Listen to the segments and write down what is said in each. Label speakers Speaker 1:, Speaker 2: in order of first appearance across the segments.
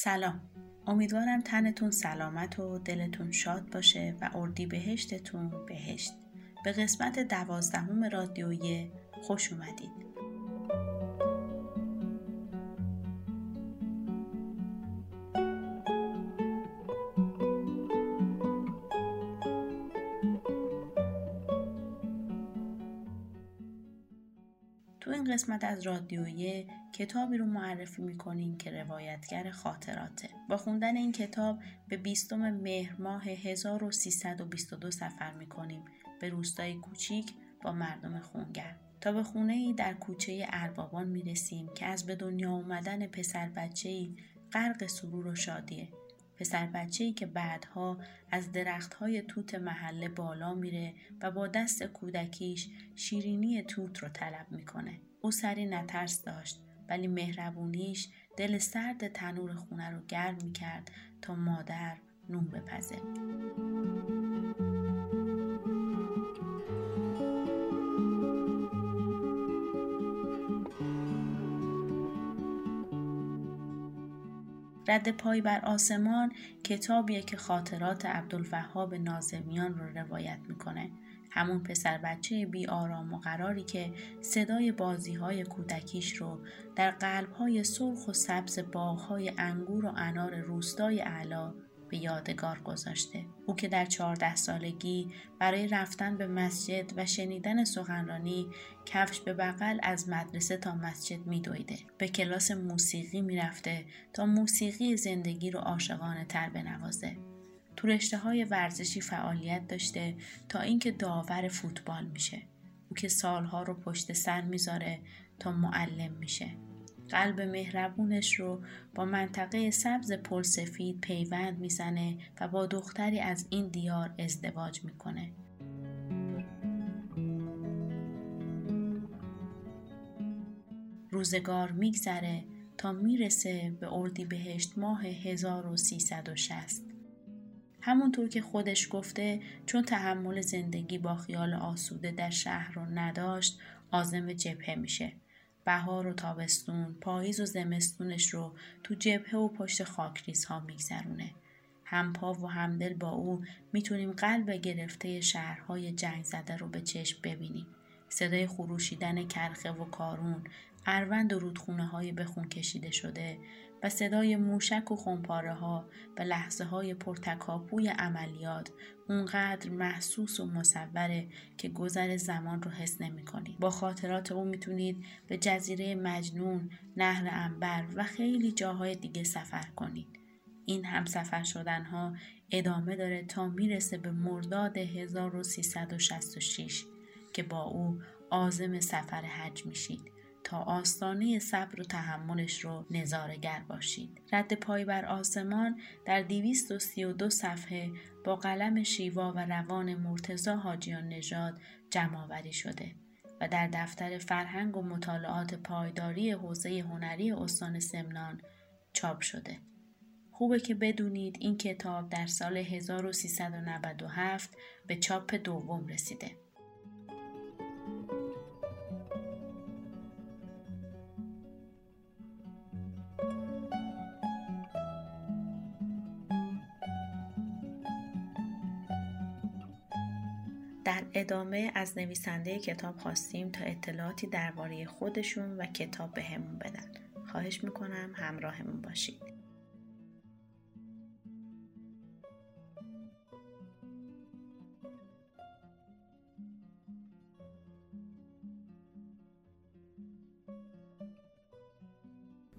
Speaker 1: سلام. امیدوارم تنتون سلامت و دلتون شاد باشه و اردی بهشتتون بهشت. به قسمت دوازدهم رادیویی خوش اومدید. قسمت از رادیویی کتابی رو معرفی می‌کنیم که روایتگر خاطراته. با خوندن این کتاب به بیستم مهر ماه 1322 سفر می‌کنیم به روستای کوچیک با مردم خونگر. تا به خونه ای در کوچه اربابان می‌رسیم که از به دنیا آمدن پسر بچه ای غرق سرور و شادیه. پسر بچه ای که بعدها از درخت های توت محله بالا میره و با دست کودکیش شیرینی توت رو طلب می‌کنه. او سری نترس داشت ولی مهربونیش دل سرد تنور خونه رو گرم می‌کرد تا مادر نون بپزه. رد پای بر آسمان کتابیه که خاطرات عبدالوهاب نازمیان رو روایت می‌کنه. همون پسر بچه بی آرام و قراری که صدای بازی های کودکیش رو در قلب های سرخ و سبز باغهای انگور و انار روستای اعلا به یادگار گذاشته. او که در چهارده سالگی برای رفتن به مسجد و شنیدن سخنرانی کفش به بغل از مدرسه تا مسجد می دویده. به کلاس موسیقی می رفته تا موسیقی زندگی رو عاشقانه تر بنوازه. تو رشته های ورزشی فعالیت داشته تا اینکه داور فوتبال میشه. او که سالها رو پشت سر می‌ذاره تا معلم میشه. قلب مهربونش رو با منطقه سبز پلسفید پیوند می‌زنه و با دختری از این دیار ازدواج می‌کنه. روزگار میگذره تا می‌رسه به اردی بهشت ماه 1360. همونطور که خودش گفته چون تحمل زندگی با خیال آسوده در شهر رو نداشت آزم جبهه میشه. بهار و تابستون، پاییز و زمستونش رو تو جبهه و پشت خاکریز ها میگذرونه. همپا و همدل با او می‌تونیم قلب گرفته شهرهای جنگ زده رو به چشم ببینیم. صدای خروشیدن کرخه و کارون، اروند و رودخونه های بخون کشیده شده و صدای موشک و خمپاره ها و لحظه های پرتکاپوی عملیات اونقدر محسوس و مصوره که گذر زمان رو حس نمی کنید. با خاطرات او می‌تونید به جزیره مجنون، نهر انبر و خیلی جاهای دیگه سفر کنید. این هم سفر شدن ها ادامه داره تا می‌رسه به مرداد 1366 که با او آزم سفر حج میشید. تا آستانه صبر و تحملش رو نظارگر باشید. رد پای بر آسمان در 232 صفحه با قلم شیوا و روان مرتزا حاجیان نژاد جمع شده و در دفتر فرهنگ و مطالعات پایداری حوزه هنری استان سمنان چاپ شده. خوبه که بدونید این کتاب در سال 1397 به چاپ دوم رسیده. ادامه از نویسنده کتاب خواستیم تا اطلاعاتی درباره خودشون و کتاب بهمون به بدن. خواهش می‌کنم همراهمون باشید.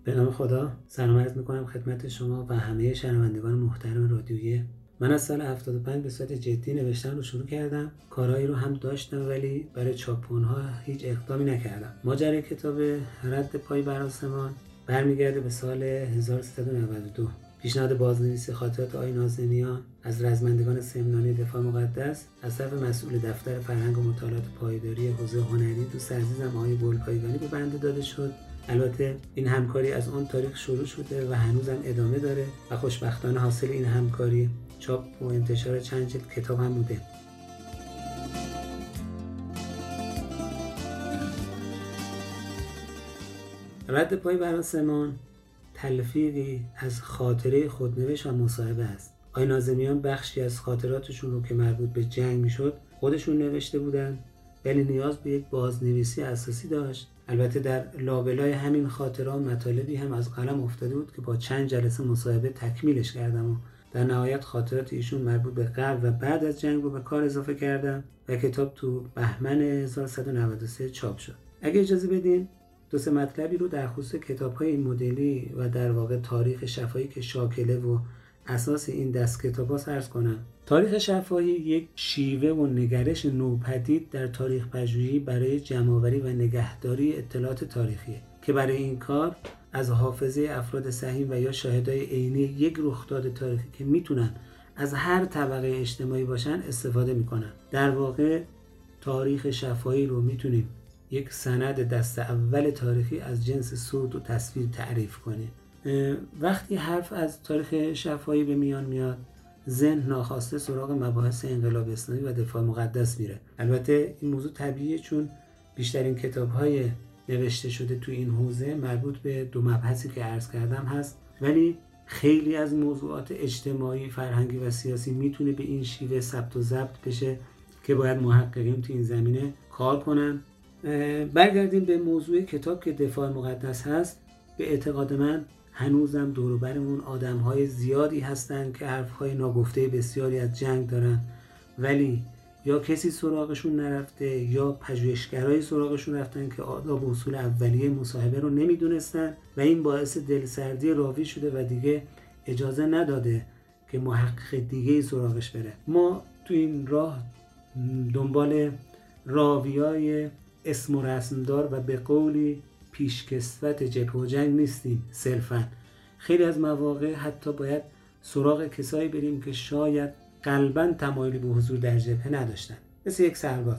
Speaker 2: به نام خدا سلام عرض می‌کنم خدمت شما و همه شنوندگان محترم رادیوی من از سال 75 به صورت جدی نوشتن رو شروع کردم. کارهایی رو هم داشتم ولی برای چاپون ها هیچ اقدامی نکردم. ماجرای کتاب رد پای بر آسمان برمیگرده به سال 1392 پیشنهاد بازنویسی خاطرات آی نازنیان از رزمندگان سمنانی دفاع مقدس از طرف مسئول دفتر فرهنگ و مطالعات پایداری حوزه هنری دوست عزیزم آقای گلپایگانی به بنده داده شد. البته این همکاری از آن تاریخ شروع شده و هنوزم ادامه داره و خوشبختانه حاصل این همکاری چاپ و انتشار چند جلد کتاب هم بوده. رد پای بر آسمان تلفیقی از خاطره خودنوشت و مصاحبه است. آی نازمیان بخشی از خاطراتشون رو که مربوط به جنگ می‌شد خودشون نوشته بودن ولی نیاز به یک بازنویسی اساسی داشت. البته در لابلای همین خاطره مطالبی هم از قلم افتاده بود که با چند جلسه مصاحبه تکمیلش کردم و در نهایت خاطرات ایشون مربوط به قبل و بعد از جنگ رو به کار اضافه کردم و کتاب تو بهمن 1193 چاپ شد. اگه اجازه بدین دو سه مطلبی رو در خصوص کتاب های این مدلی و در واقع تاریخ شفایی که شاکله و اساس این دست کتاب ارز کنم. تاریخ شفاهی یک شیوه و نگرش نوپدید در تاریخ پژوهی برای جمعآوری و نگهداری اطلاعات تاریخی که برای این کار از حافظه افراد سهیم و یا شاهدای عینی یک رخداد تاریخی که می‌تونن از هر طبقه اجتماعی باشن استفاده می‌کنن. در واقع تاریخ شفاهی رو می‌تونیم یک سند دست اول تاریخی از جنس صوت و تصویر تعریف کنیم. وقتی حرف از تاریخ شفاهی به میان میاد ذهن ناخواسته سراغ مباحث انقلاب اسلامی و دفاع مقدس میره. البته این موضوع طبیعیه چون بیشترین کتاب های نوشته شده تو این حوزه مربوط به دو مبحثی که عرض کردم هست. ولی خیلی از موضوعات اجتماعی، فرهنگی و سیاسی می‌تونه به این شیوه ثبت و ضبط بشه که باید محققین تو این زمینه کار کنن. برگردیم به موضوع کتاب که دفاع مقدس هست. به اعتقاد من هنوزم دوروبرمون آدم های زیادی هستند که حرف های ناگفته بسیاری از جنگ دارن. ولی یا کسی سراغشون نرفته یا پژوهشگرای سراغشون رفتن که آداب و اصول اولیه مصاحبه رو نمی‌دونستن و این باعث دلسردی راوی شده و دیگه اجازه نداده که محقق دیگه سراغش بره. ما تو این راه دنبال راویای اسم و رسمدار و به قولی پیشکسوت جبه و جنگ نیستیم صرفا. خیلی از مواقع حتی باید سراغ کسایی بریم که شاید قلبا تمایلی به حضور در جبهه نداشتن. مثل یک سرباز.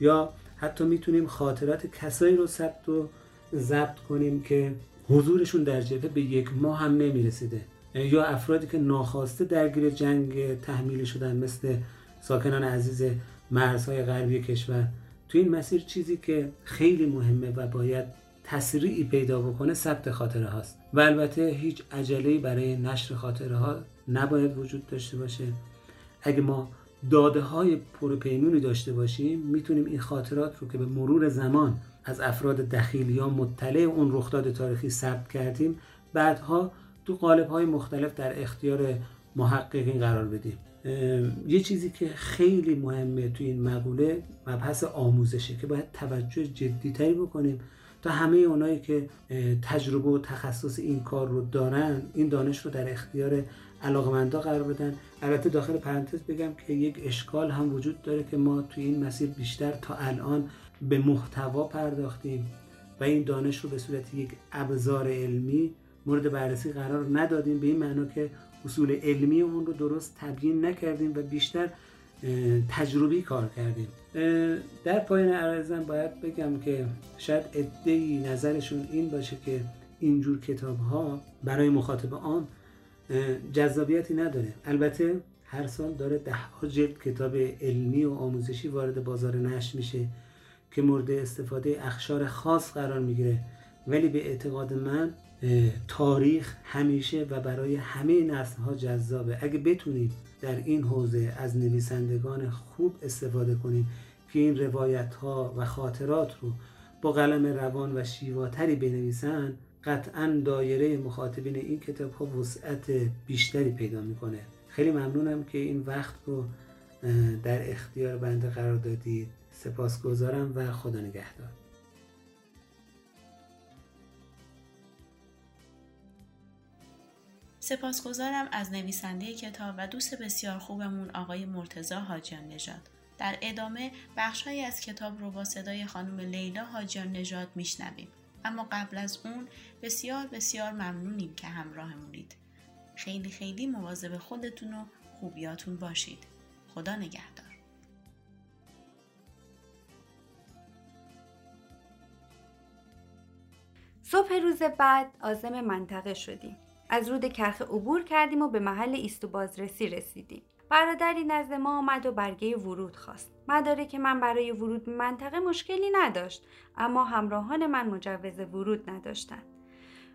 Speaker 2: یا حتی می‌تونیم خاطرات کسایی رو ثبت و ضبط کنیم که حضورشون در جبهه به یک ماه هم نمی‌رسیده. یا افرادی که ناخواسته درگیر جنگ تحمیل شدن مثل ساکنان عزیز مرزهای غربی کشور. تو این مسیر چیزی که خیلی مهمه و باید تسریعی پیدا بکنه ثبت خاطره هاست. و البته هیچ عجله برای نشر خاطره ها نباید وجود داشته باشه. اگه ما داده های پروپیمونی داشته باشیم می‌تونیم این خاطرات رو که به مرور زمان از افراد دخیل یا مطلع اون رخداد تاریخی ثبت کردیم بعدها تو قالب های مختلف در اختیار محققین قرار بدیم. یه چیزی که خیلی مهمه توی این مقوله مبحث آموزشه که باید توجه جدیتری بکنیم تا همه اونایی که تجربه و تخصص این کار رو دارن این دانش رو در اختیار علاقمندا قرار بدن. البته داخل پرانتز بگم که یک اشکال هم وجود داره که ما توی این مسیر بیشتر تا الان به محتوا پرداختیم و این دانش رو به صورت یک ابزار علمی مورد بررسی قرار ندادیم. به این معنا که اصول علمی اون رو درست تبیین نکردیم و بیشتر تجربی کار کردیم. در پایان عرضم باید بگم که شاید ادهی نظرشون این باشه که اینجور کتاب ها برای مخاطب عام جذابیتی نداره. البته هر سال داره ده ها جلد کتاب علمی و آموزشی وارد بازار نشر میشه که مورد استفاده اخشار خاص قرار می‌گیره. ولی به اعتقاد من تاریخ همیشه و برای همه نسل ها جذابه. اگه بتونید در این حوزه از نویسندگان خوب استفاده کنید که این روایت ها و خاطرات رو با قلم روان و شیواتری بنویسن قطعا دایره مخاطبین این کتاب ها وسعت بیشتری پیدا می‌کنه خیلی ممنونم که این وقت رو در اختیار بنده قرار دادید سپاسگزارم و خدا نگهدار
Speaker 1: سپاسگزارم از نویسنده کتاب و دوست بسیار خوبمون آقای مرتزا حاجیان نژاد. در ادامه بخشهایی از کتاب رو با صدای خانم لیلا حاجیان نژاد میشنویم. اما قبل از اون بسیار بسیار ممنونیم که همراهمونید. خیلی خیلی مواظب خودتون و خوبیاتون باشید. خدا نگهدار.
Speaker 3: صبح روز بعد آزم منطقه شدیم. از رود کرخ عبور کردیم و به محل ایست و بازرسی رسیدیم. برادری نزد ما آمد و برگه ورود خواست. که من برای ورود به منطقه مشکلی نداشت اما همراهان من مجوز ورود نداشتند.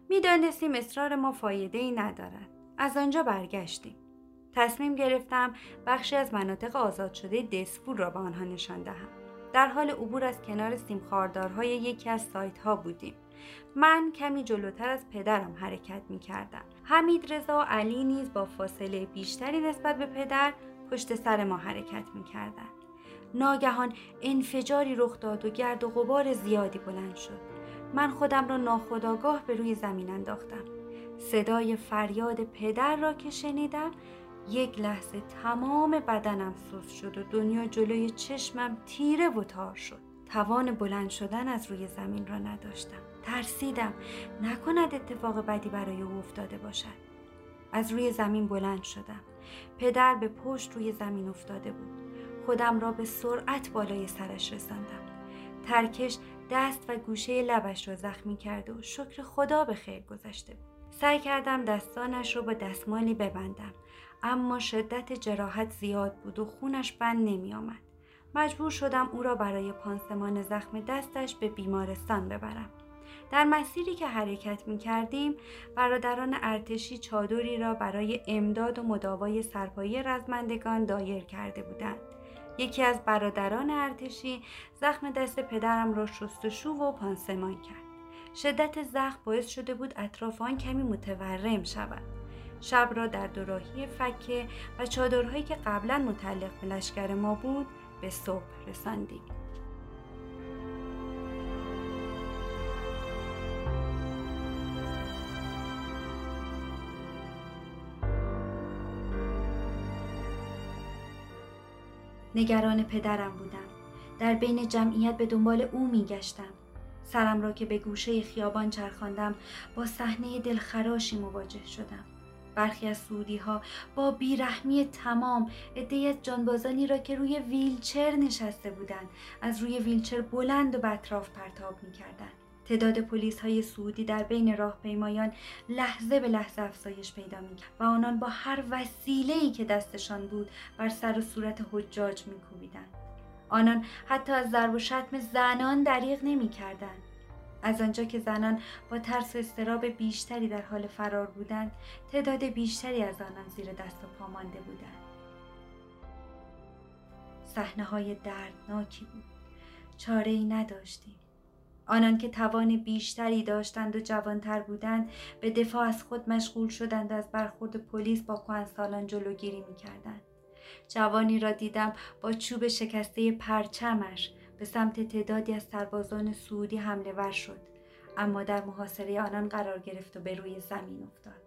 Speaker 3: می‌دانستیم اصرار ما فایده ای ندارد از آنجا برگشتیم تصمیم گرفتم بخشی از مناطق آزاد شده دسپور را به آنها نشان دهم در حال عبور از کنار سیمخاردارهای یکی از سایت ها بودیم من کمی جلوتر از پدرم حرکت می کردم. حمید رضا و علی نیز با فاصله بیشتری نسبت به پدر پشت سر ما حرکت می کردن. ناگهان انفجاری رخ داد و گرد و غبار زیادی بلند شد. من خودم را ناخداگاه به روی زمین انداختم. صدای فریاد پدر را که شنیدم یک لحظه تمام بدنم سوز شد و دنیا جلوی چشمم تیره و تار شد. توان بلند شدن از روی زمین را نداشتم. ترسیدم نکند اتفاق بدی برای او افتاده باشد. از روی زمین بلند شدم. پدر به پشت روی زمین افتاده بود. خودم را به سرعت بالای سرش رساندم. ترکش دست و گوشه لبش را زخمی کرده و شکر خدا به خیر گذشته بود. سعی کردم دستانش را با دستمالی ببندم اما شدت جراحت زیاد بود و خونش بند نمی آمد. مجبور شدم او را برای پانسمان زخم دستش به بیمارستان ببرم. در مسیری که حرکت می کردیم برادران ارتشی چادری را برای امداد و مداوای سرپایی رزمندگان دایر کرده بودند. یکی از برادران ارتشی زخم دست پدرم را شستشو و پانسمان کرد. شدت زخم باعث شده بود اطراف آن کمی متورم شود. شب را در دوراهی فکه و چادرهایی که قبلا متعلق به لشکر ما بود به صبح رساندیم. نگران پدرم بودم. در بین جمعیت به دنبال او می گشتم. سرم را که به گوشه خیابان چرخاندم با صحنه دلخراشی مواجه شدم. برخی از سعودی ها با بیرحمی تمام عده از جانبازانی را که روی ویلچر نشسته بودند از روی ویلچر بلند و به اطراف پرتاب می کردن. تعداد پلیس های سعودی در بین راهپیمایان لحظه به لحظه افزایش پیدا می و آنان با هر وسیله ای که دستشان بود بر سر و صورت حجاج می کوبیدند. آنان حتی از ضرب و شتم زنان دریغ نمی کردن. از آنجا که زنان با ترس و استراب بیشتری در حال فرار بودند تعداد بیشتری از آنان زیر دست و پا مانده بودند صحنه های دردناکی بود چاره ای نداشتیم آنان که توان بیشتری داشتند و جوانتر بودند به دفاع از خود مشغول شدند از برخورد پلیس با سالان جلوگیری می‌کردند. جوانی را دیدم با چوب شکسته پرچمش به سمت تعدادی از سربازان سعودی حمله ور شد اما در محاصره آنان قرار گرفت و به روی زمین افتاد.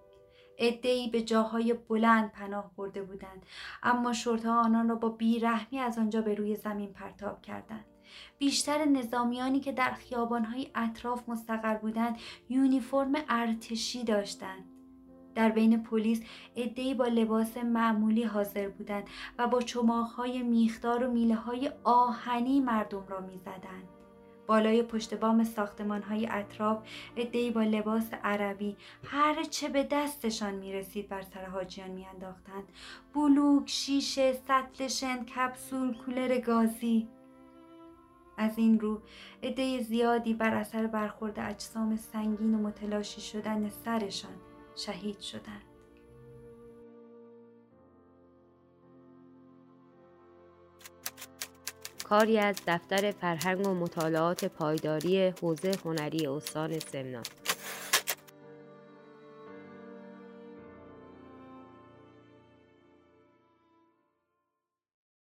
Speaker 3: ای به جاهای بلند پناه برده بودند اما شرطها آنان را با بیرحمی از آنجا به روی زمین پرتاب کردند. بیشتر نظامیانی که در خیابانهای اطراف مستقر بودند یونیفرم ارتشی داشتند در بین پلیس عدهای با لباس معمولی حاضر بودند و با چماقهای میخدار و میله های آهنی مردم را می‌زدند بالای پشت بام ساختمان های اطراف ادهی با لباس عربی هر چه به دستشان می رسید بر سر حاجیان می انداختند. بلوک، شیشه، سطل شند، کپسول، کولر گازی. از این رو عده زیادی بر اثر برخورد اجسام سنگین و متلاشی شدن سرشان شهید شدند.
Speaker 4: کاری از دفتر فرهنگ و مطالعات پایداری حوزه هنری استان سمنان